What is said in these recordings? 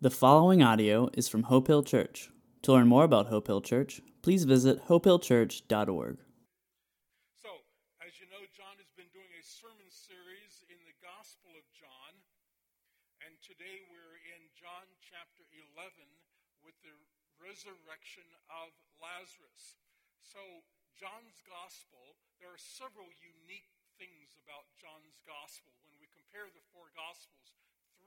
The following audio is from Hope Hill Church. To learn more about Hope Hill Church, please visit hopehillchurch.org. So, as you know, John has been doing a sermon series in the Gospel of John, and today we're in John chapter 11 with the resurrection of Lazarus. So, John's Gospel, there are several unique things about John's Gospel. When we compare the four Gospels,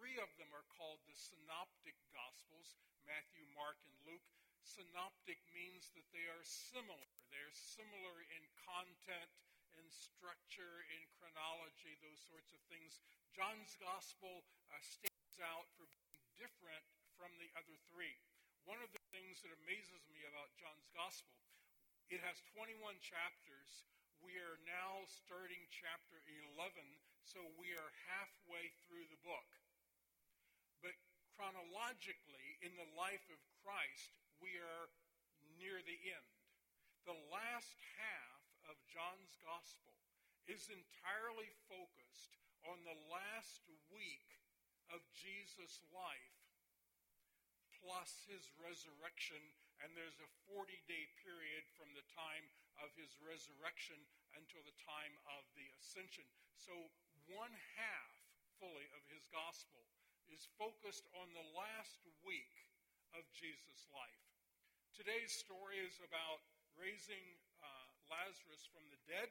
three of them are called the Synoptic Gospels Matthew, Mark, and Luke. Synoptic means that they are similar. They're similar in content, in structure, in chronology, those sorts of things. John's Gospel uh, stands out for being different from the other three. One of the things that amazes me about John's Gospel, it has 21 chapters. We are now starting chapter 11, so we are halfway through the book. Chronologically, in the life of Christ, we are near the end. The last half of John's Gospel is entirely focused on the last week of Jesus' life plus his resurrection, and there's a 40 day period from the time of his resurrection until the time of the ascension. So, one half fully of his gospel is focused on the last week of Jesus' life. Today's story is about raising uh, Lazarus from the dead.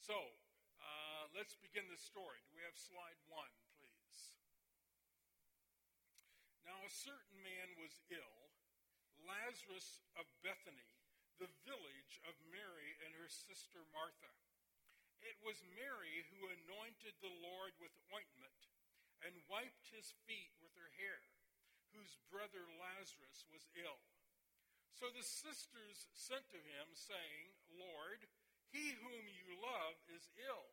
So, uh, let's begin the story. Do we have slide one, please? Now, a certain man was ill, Lazarus of Bethany, the village of Mary and her sister Martha. It was Mary who anointed the Lord with ointment his feet with her hair, whose brother Lazarus was ill. So the sisters sent to him, saying, Lord, he whom you love is ill.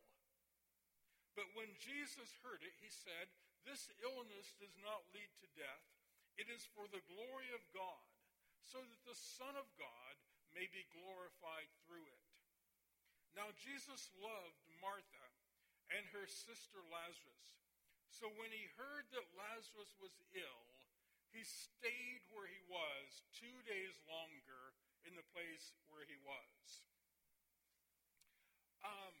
But when Jesus heard it, he said, This illness does not lead to death. It is for the glory of God, so that the Son of God may be glorified through it. Now Jesus loved Martha and her sister Lazarus. So when he heard that Lazarus was ill, he stayed where he was two days longer in the place where he was. Um,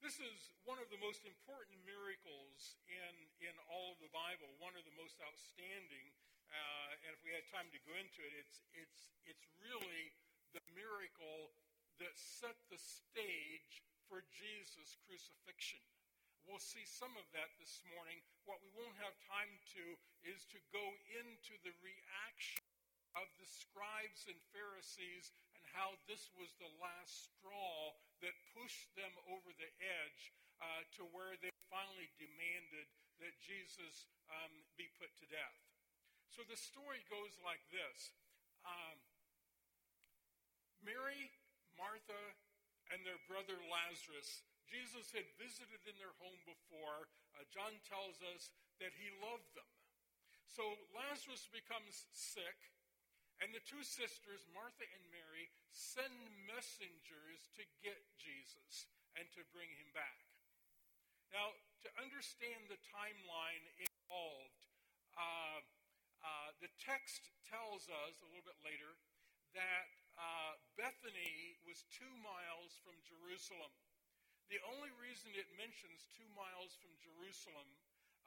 this is one of the most important miracles in, in all of the Bible, one of the most outstanding. Uh, and if we had time to go into it, it's, it's, it's really the miracle that set the stage for Jesus' crucifixion. We'll see some of that this morning. What we won't have time to is to go into the reaction of the scribes and Pharisees and how this was the last straw that pushed them over the edge uh, to where they finally demanded that Jesus um, be put to death. So the story goes like this um, Mary, Martha, and their brother Lazarus Jesus had visited in their home before. Uh, John tells us that he loved them. So Lazarus becomes sick, and the two sisters, Martha and Mary, send messengers to get Jesus and to bring him back. Now, to understand the timeline involved, uh, uh, the text tells us a little bit later that uh, Bethany was two miles from Jerusalem. The only reason it mentions two miles from Jerusalem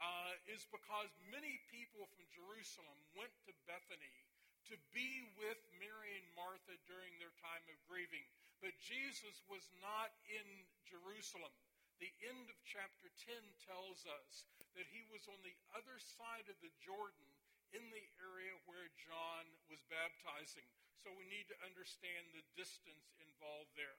uh, is because many people from Jerusalem went to Bethany to be with Mary and Martha during their time of grieving. But Jesus was not in Jerusalem. The end of chapter 10 tells us that he was on the other side of the Jordan in the area where John was baptizing. So we need to understand the distance involved there.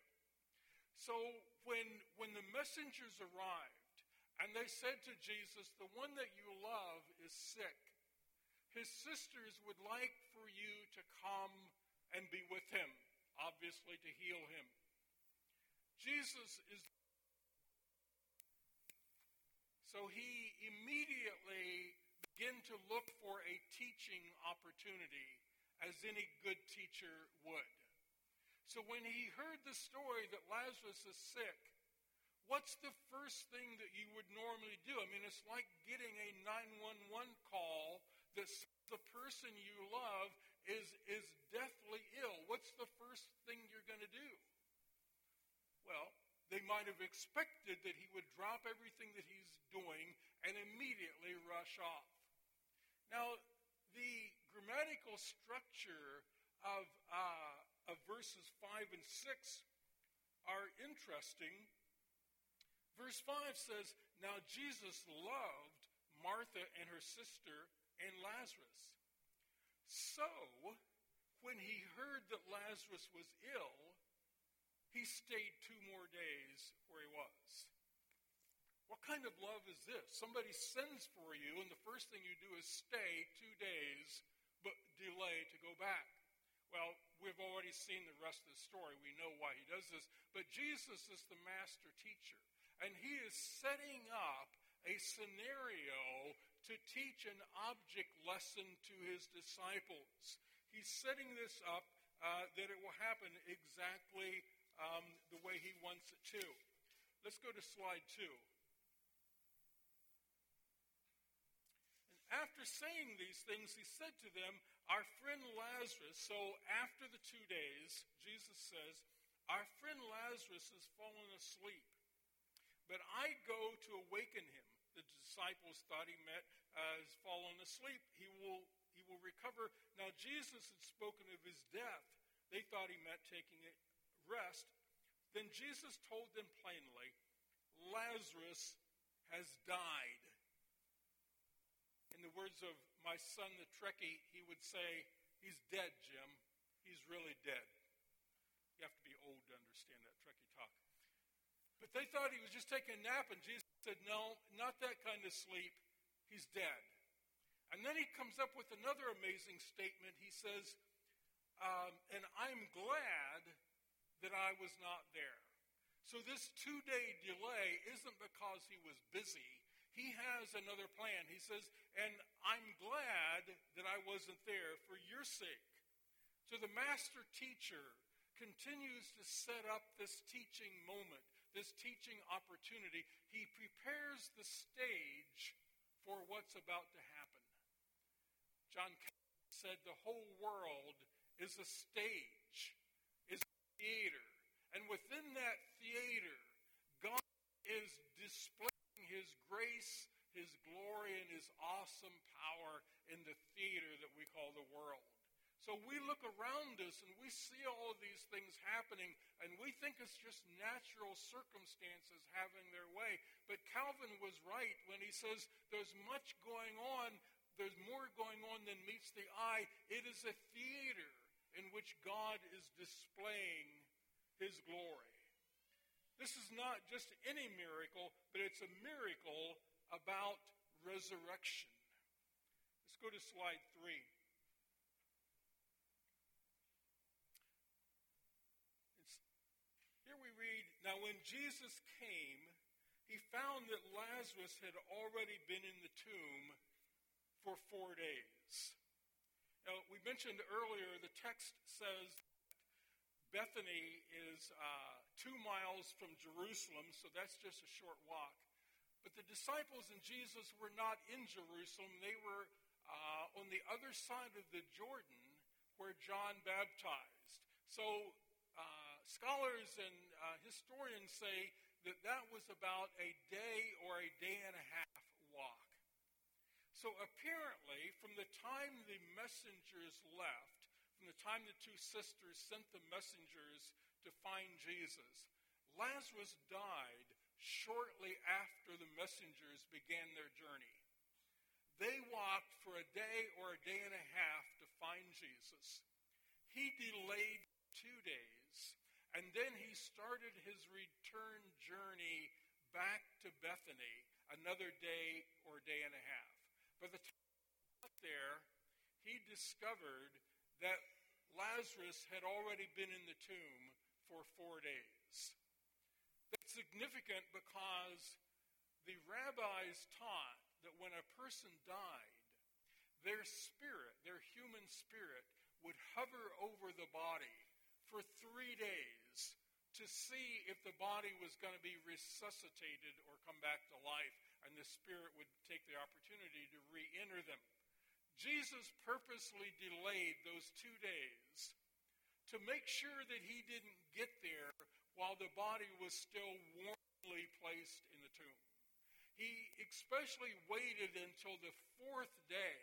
So when, when the messengers arrived and they said to Jesus, The one that you love is sick, his sisters would like for you to come and be with him, obviously to heal him. Jesus is. So he immediately began to look for a teaching opportunity, as any good teacher would. So when he heard the story that Lazarus is sick, what's the first thing that you would normally do? I mean, it's like getting a 911 call that the person you love is, is deathly ill. What's the first thing you're going to do? Well, they might have expected that he would drop everything that he's doing and immediately rush off. Now, the grammatical structure of, uh, of verses 5 and 6 are interesting. Verse 5 says, Now Jesus loved Martha and her sister and Lazarus. So, when he heard that Lazarus was ill, he stayed two more days where he was. What kind of love is this? Somebody sends for you, and the first thing you do is stay two days, but delay to go back. Well, we've already seen the rest of the story. We know why he does this. But Jesus is the master teacher, and he is setting up a scenario to teach an object lesson to his disciples. He's setting this up uh, that it will happen exactly um, the way he wants it to. Let's go to slide two. After saying these things, he said to them, Our friend Lazarus, so after the two days, Jesus says, Our friend Lazarus has fallen asleep, but I go to awaken him. The disciples thought he meant uh, has fallen asleep. He will, he will recover. Now, Jesus had spoken of his death. They thought he meant taking a rest. Then Jesus told them plainly, Lazarus has died. In the words of my son, the Trekkie, he would say, He's dead, Jim. He's really dead. You have to be old to understand that Trekkie talk. But they thought he was just taking a nap, and Jesus said, No, not that kind of sleep. He's dead. And then he comes up with another amazing statement. He says, um, And I'm glad that I was not there. So this two day delay isn't because he was busy he has another plan. He says, and I'm glad that I wasn't there for your sake. So the master teacher continues to set up this teaching moment, this teaching opportunity. He prepares the stage for what's about to happen. John said the whole world is a stage, is a theater. And within that theater, God is displaying his grace, His glory, and His awesome power in the theater that we call the world. So we look around us and we see all of these things happening, and we think it's just natural circumstances having their way. But Calvin was right when he says there's much going on, there's more going on than meets the eye. It is a theater in which God is displaying his glory. This is not just any miracle, but it's a miracle about resurrection. Let's go to slide three. It's, here we read Now, when Jesus came, he found that Lazarus had already been in the tomb for four days. Now, we mentioned earlier, the text says Bethany is. Uh, two miles from Jerusalem, so that's just a short walk. But the disciples and Jesus were not in Jerusalem. They were uh, on the other side of the Jordan where John baptized. So uh, scholars and uh, historians say that that was about a day or a day and a half walk. So apparently, from the time the messengers left, from the time the two sisters sent the messengers to find Jesus. Lazarus died shortly after the messengers began their journey. They walked for a day or a day and a half to find Jesus. He delayed two days, and then he started his return journey back to Bethany another day or day and a half. By the time he got there, he discovered that Lazarus had already been in the tomb for four days. That's significant because the rabbis taught that when a person died, their spirit, their human spirit, would hover over the body for three days to see if the body was going to be resuscitated or come back to life, and the Spirit would take the opportunity to re enter them. Jesus purposely delayed those two days to make sure that he didn't get there while the body was still warmly placed in the tomb. He especially waited until the fourth day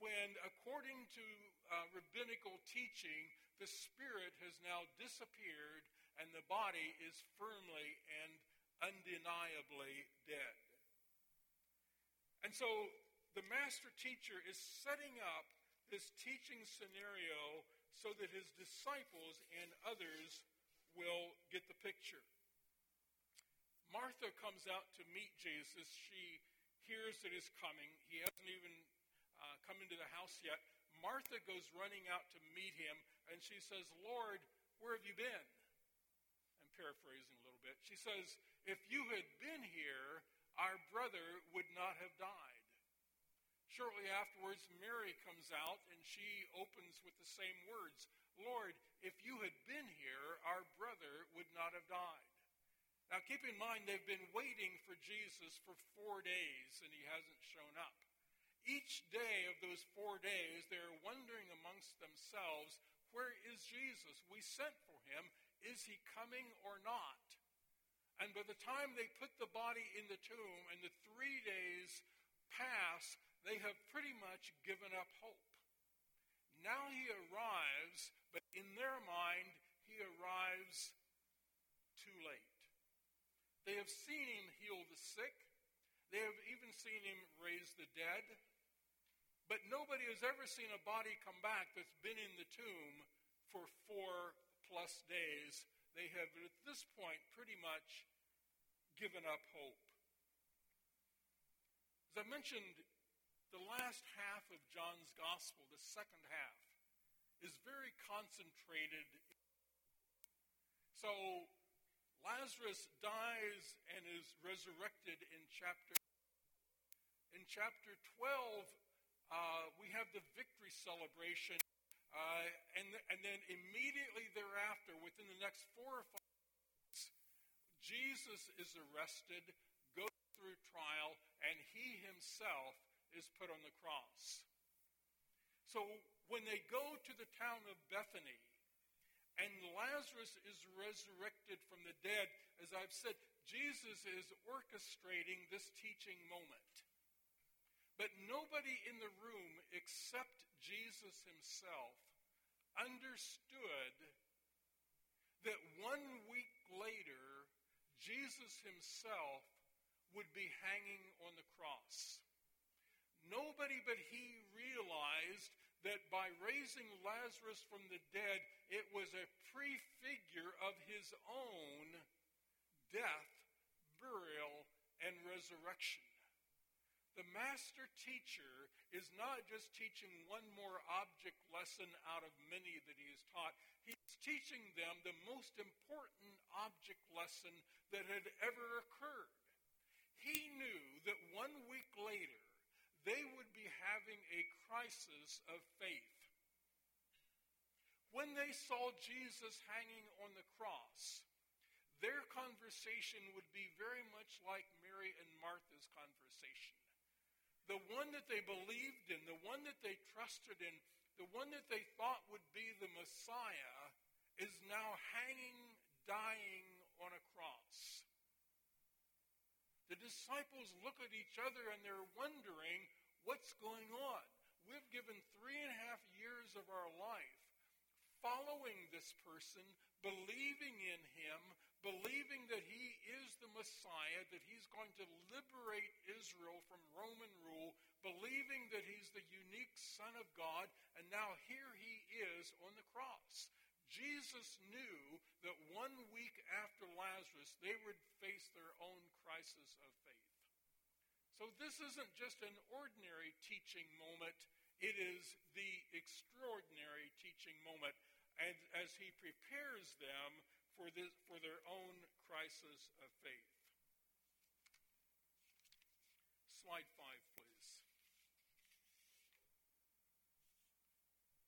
when, according to uh, rabbinical teaching, the spirit has now disappeared and the body is firmly and undeniably dead. And so the master teacher is setting up this teaching scenario so that his disciples and others will get the picture. Martha comes out to meet Jesus. She hears that he's coming. He hasn't even uh, come into the house yet. Martha goes running out to meet him, and she says, Lord, where have you been? I'm paraphrasing a little bit. She says, If you had been here, our brother would not have died. Shortly afterwards, Mary comes out and she opens with the same words Lord, if you had been here, our brother would not have died. Now, keep in mind, they've been waiting for Jesus for four days and he hasn't shown up. Each day of those four days, they're wondering amongst themselves, Where is Jesus? We sent for him. Is he coming or not? And by the time they put the body in the tomb and the three days pass, they have pretty much given up hope. Now he arrives, but in their mind, he arrives too late. They have seen him heal the sick, they have even seen him raise the dead, but nobody has ever seen a body come back that's been in the tomb for four plus days. They have, at this point, pretty much given up hope. As I mentioned, the last half of John's gospel, the second half, is very concentrated. So Lazarus dies and is resurrected in chapter. In chapter 12, uh, we have the victory celebration, uh, and, and then immediately thereafter, within the next four or five months, Jesus is arrested, goes through trial, and he himself is put on the cross. So when they go to the town of Bethany and Lazarus is resurrected from the dead, as I've said, Jesus is orchestrating this teaching moment. But nobody in the room except Jesus himself understood that one week later, Jesus himself would be hanging on the cross. Nobody but he realized that by raising Lazarus from the dead, it was a prefigure of his own death, burial, and resurrection. The master teacher is not just teaching one more object lesson out of many that he has taught. He's teaching them the most important object lesson that had ever occurred. He knew that one week later, they would be having a crisis of faith. When they saw Jesus hanging on the cross, their conversation would be very much like Mary and Martha's conversation. The one that they believed in, the one that they trusted in, the one that they thought would be the Messiah, is now hanging, dying on a cross. The disciples look at each other and they're wondering what's going on. We've given three and a half years of our life following this person, believing in him, believing that he is the Messiah, that he's going to liberate Israel from Roman rule, believing that he's the unique Son of God, and now here he is on the cross. Jesus knew that one week after Lazarus, they would face their own crisis of faith. So this isn't just an ordinary teaching moment, it is the extraordinary teaching moment and as he prepares them for, this, for their own crisis of faith. Slide five, please.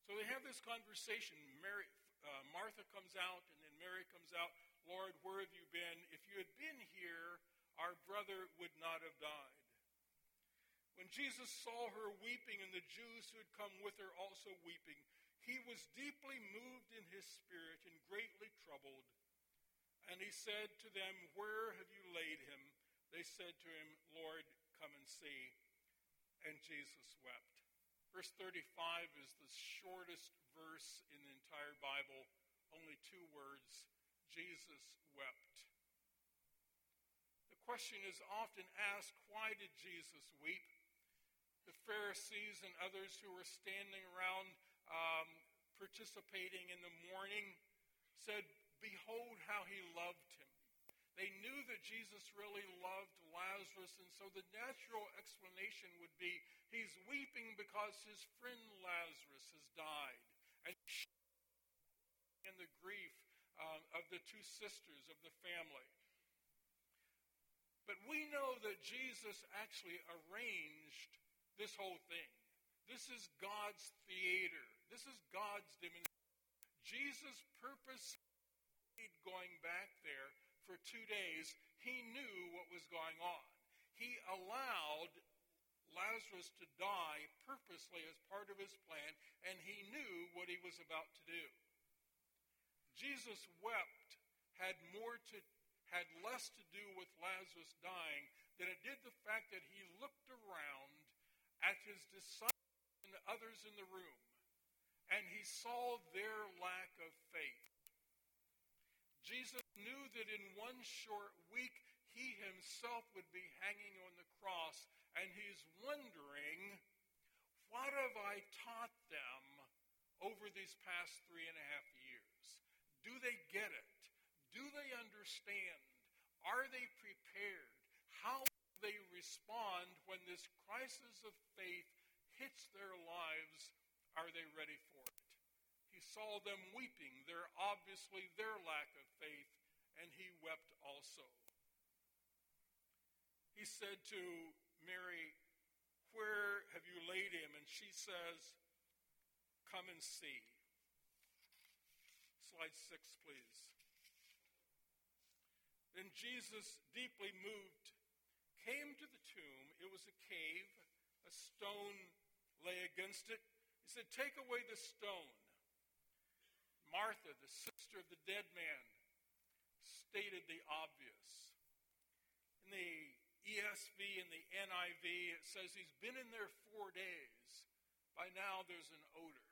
So they have this conversation. Mary, uh, Martha comes out, and then Mary comes out. Lord, where have you been? If you had been here, our brother would not have died. When Jesus saw her weeping, and the Jews who had come with her also weeping, he was deeply moved in his spirit and greatly troubled. And he said to them, Where have you laid him? They said to him, Lord, come and see. And Jesus wept. Verse 35 is the shortest verse in the entire Bible, only two words Jesus wept. The question is often asked why did Jesus weep? The Pharisees and others who were standing around um, participating in the mourning said, Behold how he loved him. They knew that Jesus really loved Lazarus, and so the natural explanation would be he's weeping because his friend Lazarus has died. And and the grief um, of the two sisters of the family. But we know that Jesus actually arranged this whole thing. This is God's theater. This is God's demonstration. Jesus purposed going back there for two days. He knew what was going on. He allowed Lazarus to die purposely as part of his plan, and he knew what he was about to do. Jesus wept had more to had less to do with Lazarus dying than it did the fact that he looked around at his disciples and others in the room and he saw their lack of faith. Jesus knew that in one short week he himself would be hanging on the cross, and he's wondering, what have I taught them over these past three and a half years? Do they get it? Do they understand? Are they prepared? How will they respond when this crisis of faith hits their lives? Are they ready for it? He saw them weeping, their obviously their lack of faith, and he wept also. He said to Mary, Where have you laid him? And she says, Come and see. Slide six, please. Then Jesus, deeply moved, came to the tomb. It was a cave, a stone lay against it. He said, Take away the stone. Martha, the sister of the dead man, stated the obvious. The ESV and the NIV, it says he's been in there four days. By now, there's an odor.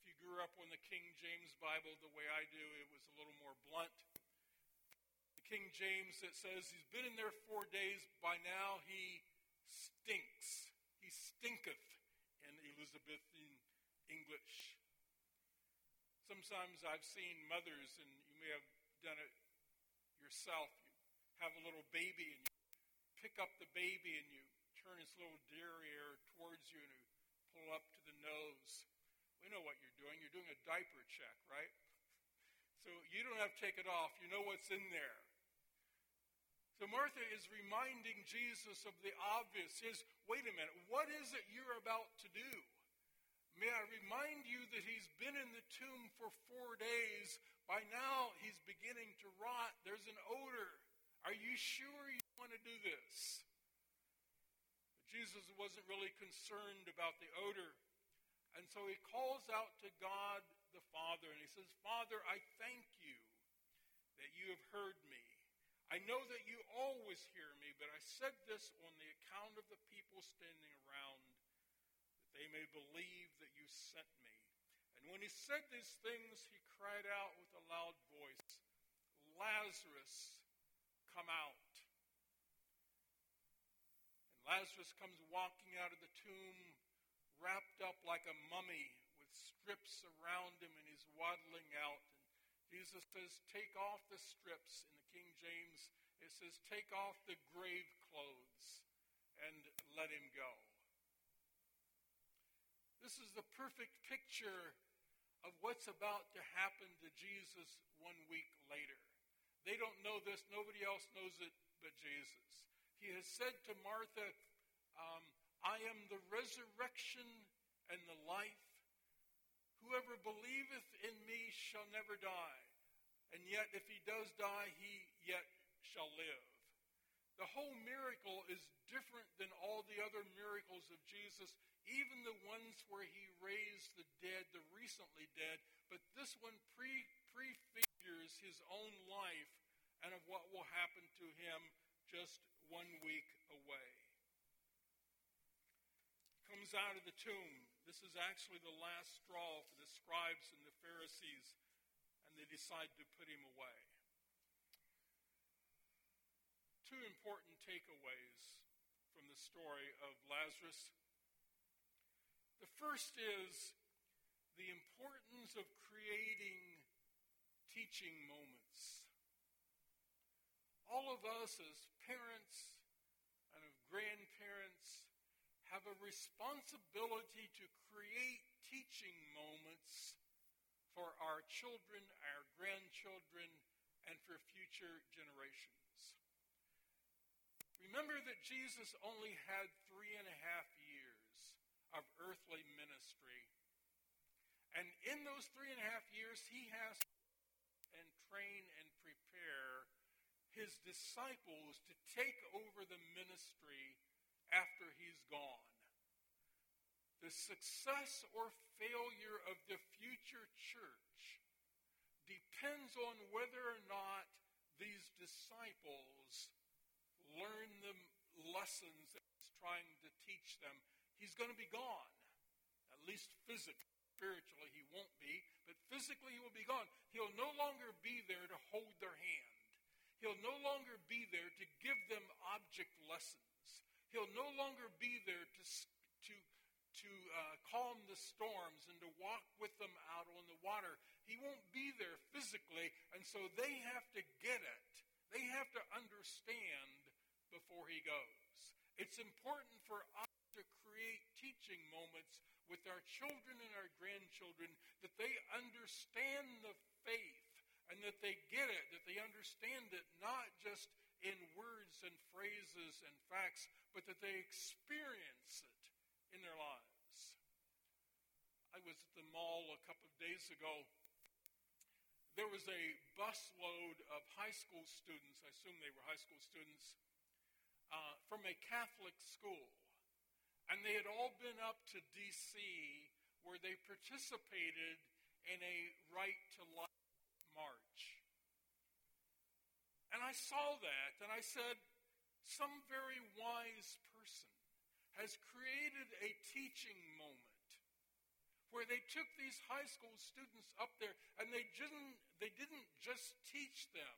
If you grew up on the King James Bible the way I do, it was a little more blunt. The King James, it says he's been in there four days. By now, he stinks. He stinketh in Elizabethan English. Sometimes I've seen mothers, and you may have done it yourself. Have a little baby, and you pick up the baby, and you turn its little derriere towards you, and you pull up to the nose. We know what you're doing. You're doing a diaper check, right? So you don't have to take it off. You know what's in there. So Martha is reminding Jesus of the obvious. Is wait a minute, what is it you're about to do? May I remind you that he's been in the tomb for four days. By now, he's beginning to rot. There's an odor. Are you sure you want to do this? But Jesus wasn't really concerned about the odor. And so he calls out to God the Father and he says, Father, I thank you that you have heard me. I know that you always hear me, but I said this on the account of the people standing around, that they may believe that you sent me. And when he said these things, he cried out with a loud voice, Lazarus, come out. And Lazarus comes walking out of the tomb, wrapped up like a mummy with strips around him, and he's waddling out. And Jesus says, Take off the strips. In the King James, it says, Take off the grave clothes and let him go. This is the perfect picture of what's about to happen to Jesus one week later. They don't know this, nobody else knows it but Jesus. He has said to Martha, um, I am the resurrection and the life. Whoever believeth in me shall never die. And yet, if he does die, he yet shall live. The whole miracle is different than all the other miracles of Jesus, even the ones where he raised the dead, the recently dead. But this one pre, prefigures his own life and of what will happen to him just one week away. Comes out of the tomb this is actually the last straw for the scribes and the Pharisees, and they decide to put him away. Two important takeaways from the story of Lazarus. The first is the importance of creating teaching moments. All of us as parents and of grandparents have a responsibility to create teaching moments for our children, our grandchildren, and for future generations. Remember that Jesus only had three and a half years of earthly ministry. And in those three and a half years, he has train and prepare his disciples to take over the ministry after he's gone. The success or failure of the future church depends on whether or not these disciples learn the lessons that he's trying to teach them. He's going to be gone, at least physically. Spiritually, he won't be, but physically, he will be gone. He'll no longer be there to hold their hand. He'll no longer be there to give them object lessons. He'll no longer be there to, to, to uh, calm the storms and to walk with them out on the water. He won't be there physically, and so they have to get it. They have to understand before he goes. It's important for us to create teaching moments with our children and our grandchildren that they understand the faith and that they get it, that they understand it not just in words and phrases and facts, but that they experience it in their lives. I was at the mall a couple of days ago. There was a busload of high school students, I assume they were high school students, uh, from a Catholic school. And they had all been up to D.C. where they participated in a right to life march. And I saw that and I said, some very wise person has created a teaching moment where they took these high school students up there and they didn't, they didn't just teach them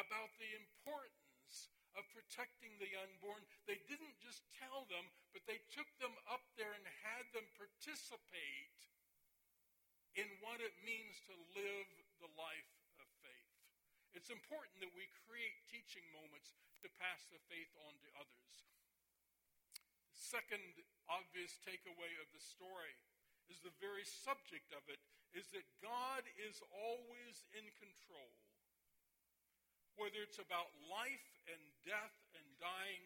about the importance of protecting the unborn. They didn't just tell them, but they took them up there and had them participate in what it means to live the life of faith. It's important that we create teaching moments to pass the faith on to others. The second obvious takeaway of the story is the very subject of it is that God is always in control. Whether it's about life and death and dying,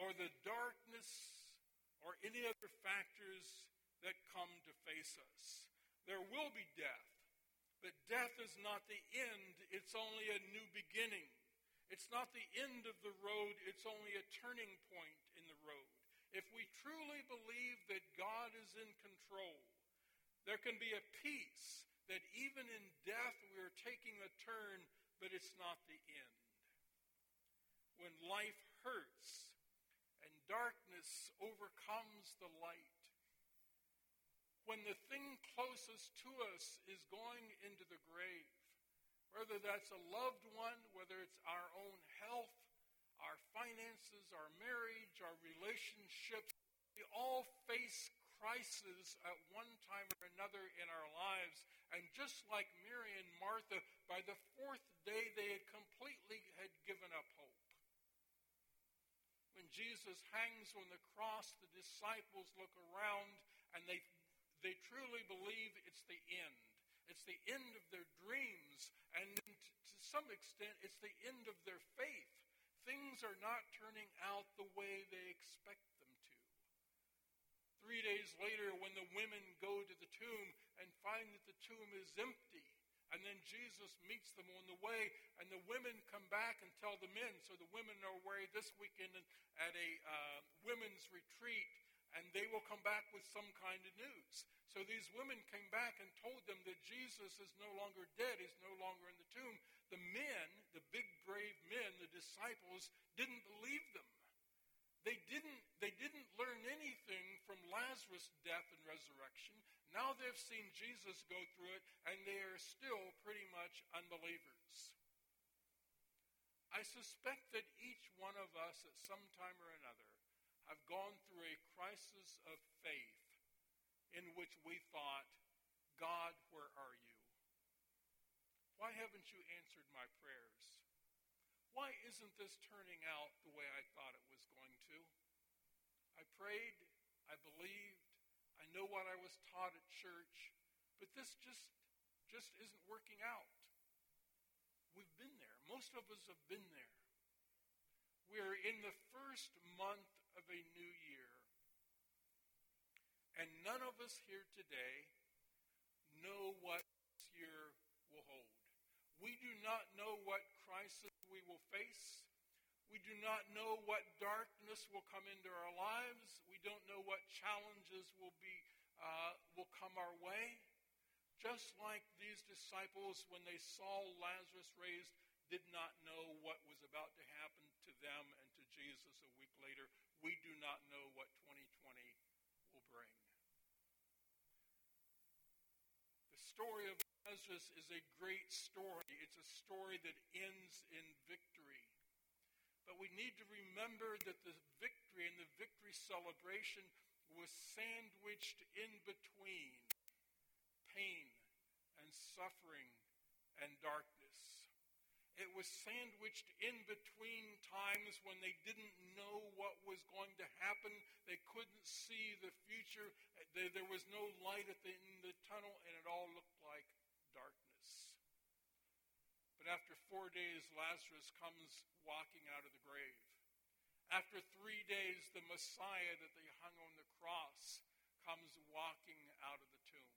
or the darkness, or any other factors that come to face us. There will be death. But death is not the end, it's only a new beginning. It's not the end of the road, it's only a turning point in the road. If we truly believe that God is in control, there can be a peace that even in death we are taking a turn, but it's not the end. When life hurts and darkness overcomes the light, when the thing closest to us is going into the grave, whether that's a loved one, whether it's our own health, our finances, our marriage, our relationships, we all face crises at one time or another in our lives. And just like Mary and Martha, by the fourth day they had completely had given up hope. When Jesus hangs on the cross, the disciples look around and they they truly believe it's the end. It's the end of their dreams, and to some extent, it's the end of their faith. Things are not turning out the way they expect them to. Three days later, when the women go to the tomb and find that the tomb is empty, and then Jesus meets them on the way, and the women come back and tell the men. So the women are away this weekend at a uh, women's retreat, and they will come back with some kind of news. So these women came back and told them that Jesus is no longer dead, he's no longer in the tomb. The men, the big brave men, the disciples, didn't believe them. They didn't, they didn't learn anything from Lazarus' death and resurrection. Now they've seen Jesus go through it, and they are still pretty much unbelievers. I suspect that each one of us at some time or another have gone through a crisis of faith in which we thought, God, where are you? Why haven't you answered my prayers? Why isn't this turning out the way I thought it was going to? I prayed, I believed, I know what I was taught at church, but this just just isn't working out. We've been there. Most of us have been there. We're in the first month of a new year. And none of us here today know what this year will hold. We do not know what crisis will face. We do not know what darkness will come into our lives. We don't know what challenges will be uh, will come our way. Just like these disciples, when they saw Lazarus raised, did not know what was about to happen to them and to Jesus a week later. We do not know what 2020 will bring. The story of Lazarus is a great story. It's a story that ends in victory. But we need to remember that the victory and the victory celebration was sandwiched in between pain and suffering and darkness. It was sandwiched in between times when they didn't know what was going to happen. They couldn't see the future. There was no light at the, in the tunnel, and it all looked like darkness. But after four days, Lazarus comes walking out of the grave. After three days, the Messiah that they hung on the cross comes walking out of the tomb.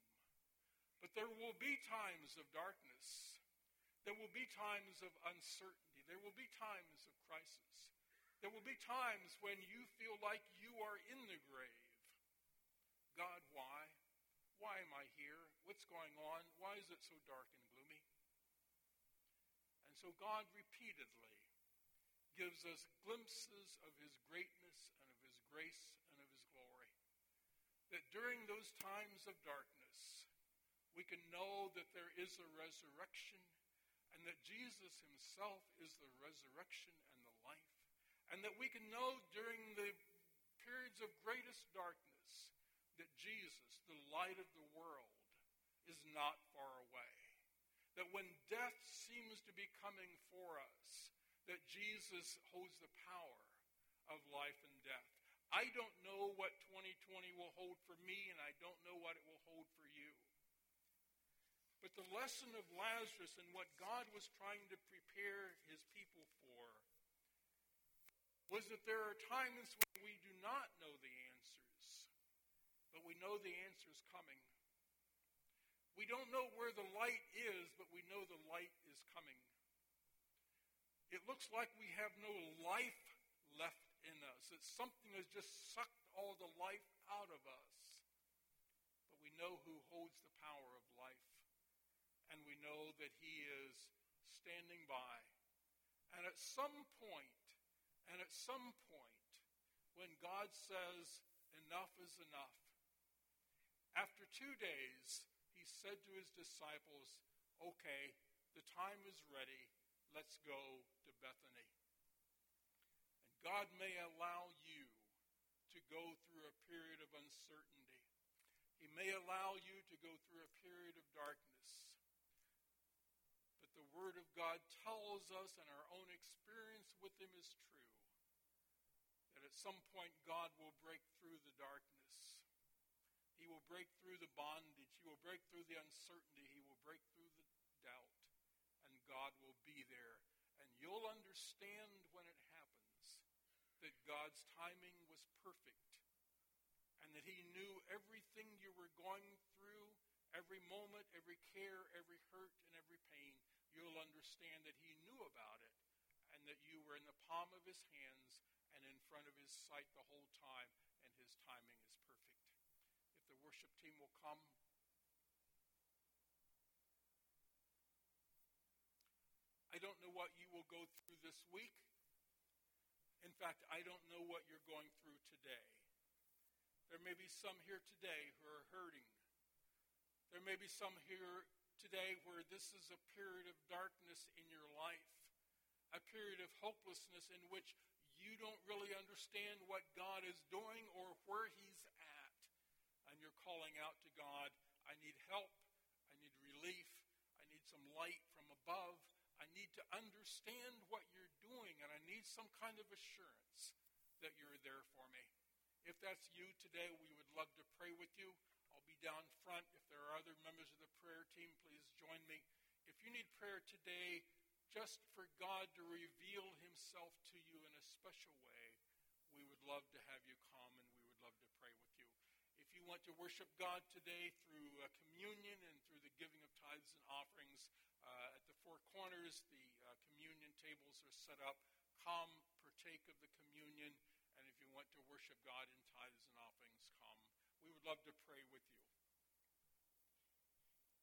But there will be times of darkness. There will be times of uncertainty. There will be times of crisis. There will be times when you feel like you are in the grave. God, why? Why am I here? What's going on? Why is it so dark and gloomy? And so God repeatedly gives us glimpses of his greatness and of his grace and of his glory. That during those times of darkness, we can know that there is a resurrection and that Jesus himself is the resurrection and the life. And that we can know during the periods of greatest darkness that Jesus, the light of the world, is not far away. That when death seems to be coming for us, that Jesus holds the power of life and death. I don't know what 2020 will hold for me, and I don't know what it will hold for you. But the lesson of Lazarus and what God was trying to prepare his people for was that there are times when we do not know the answers. But we know the answer is coming. We don't know where the light is, but we know the light is coming. It looks like we have no life left in us. That something has just sucked all the life out of us. But we know who holds the power of life. And we know that he is standing by. And at some point, and at some point, when God says, enough is enough, after two days, said to his disciples, Okay, the time is ready. Let's go to Bethany. And God may allow you to go through a period of uncertainty. He may allow you to go through a period of darkness. But the Word of God tells us, and our own experience with Him is true, that at some point God will break through the darkness he will break through the bondage. He will break through the uncertainty. He will break through the doubt. And God will be there. And you'll understand when it happens that God's timing was perfect and that He knew everything you were going through, every moment, every care, every hurt, and every pain, you'll understand that He knew about it and that you were in the palm of His hands and in front of His sight the whole time, and His timing is perfect. Worship team will come. I don't know what you will go through this week. In fact, I don't know what you're going through today. There may be some here today who are hurting. There may be some here today where this is a period of darkness in your life, a period of hopelessness in which you don't really understand what God is doing or where He's calling out to God, I need help, I need relief, I need some light from above, I need to understand what you're doing, and I need some kind of assurance that you're there for me. If that's you today, we would love to pray with you. I'll be down front. If there are other members of the prayer team, please join me. If you need prayer today, just for God to reveal Himself to you in a special way, we would love to have you come and we would love to pray with you. If you want to worship God today through uh, communion and through the giving of tithes and offerings, uh, at the four corners, the uh, communion tables are set up. Come, partake of the communion. And if you want to worship God in tithes and offerings, come. We would love to pray with you.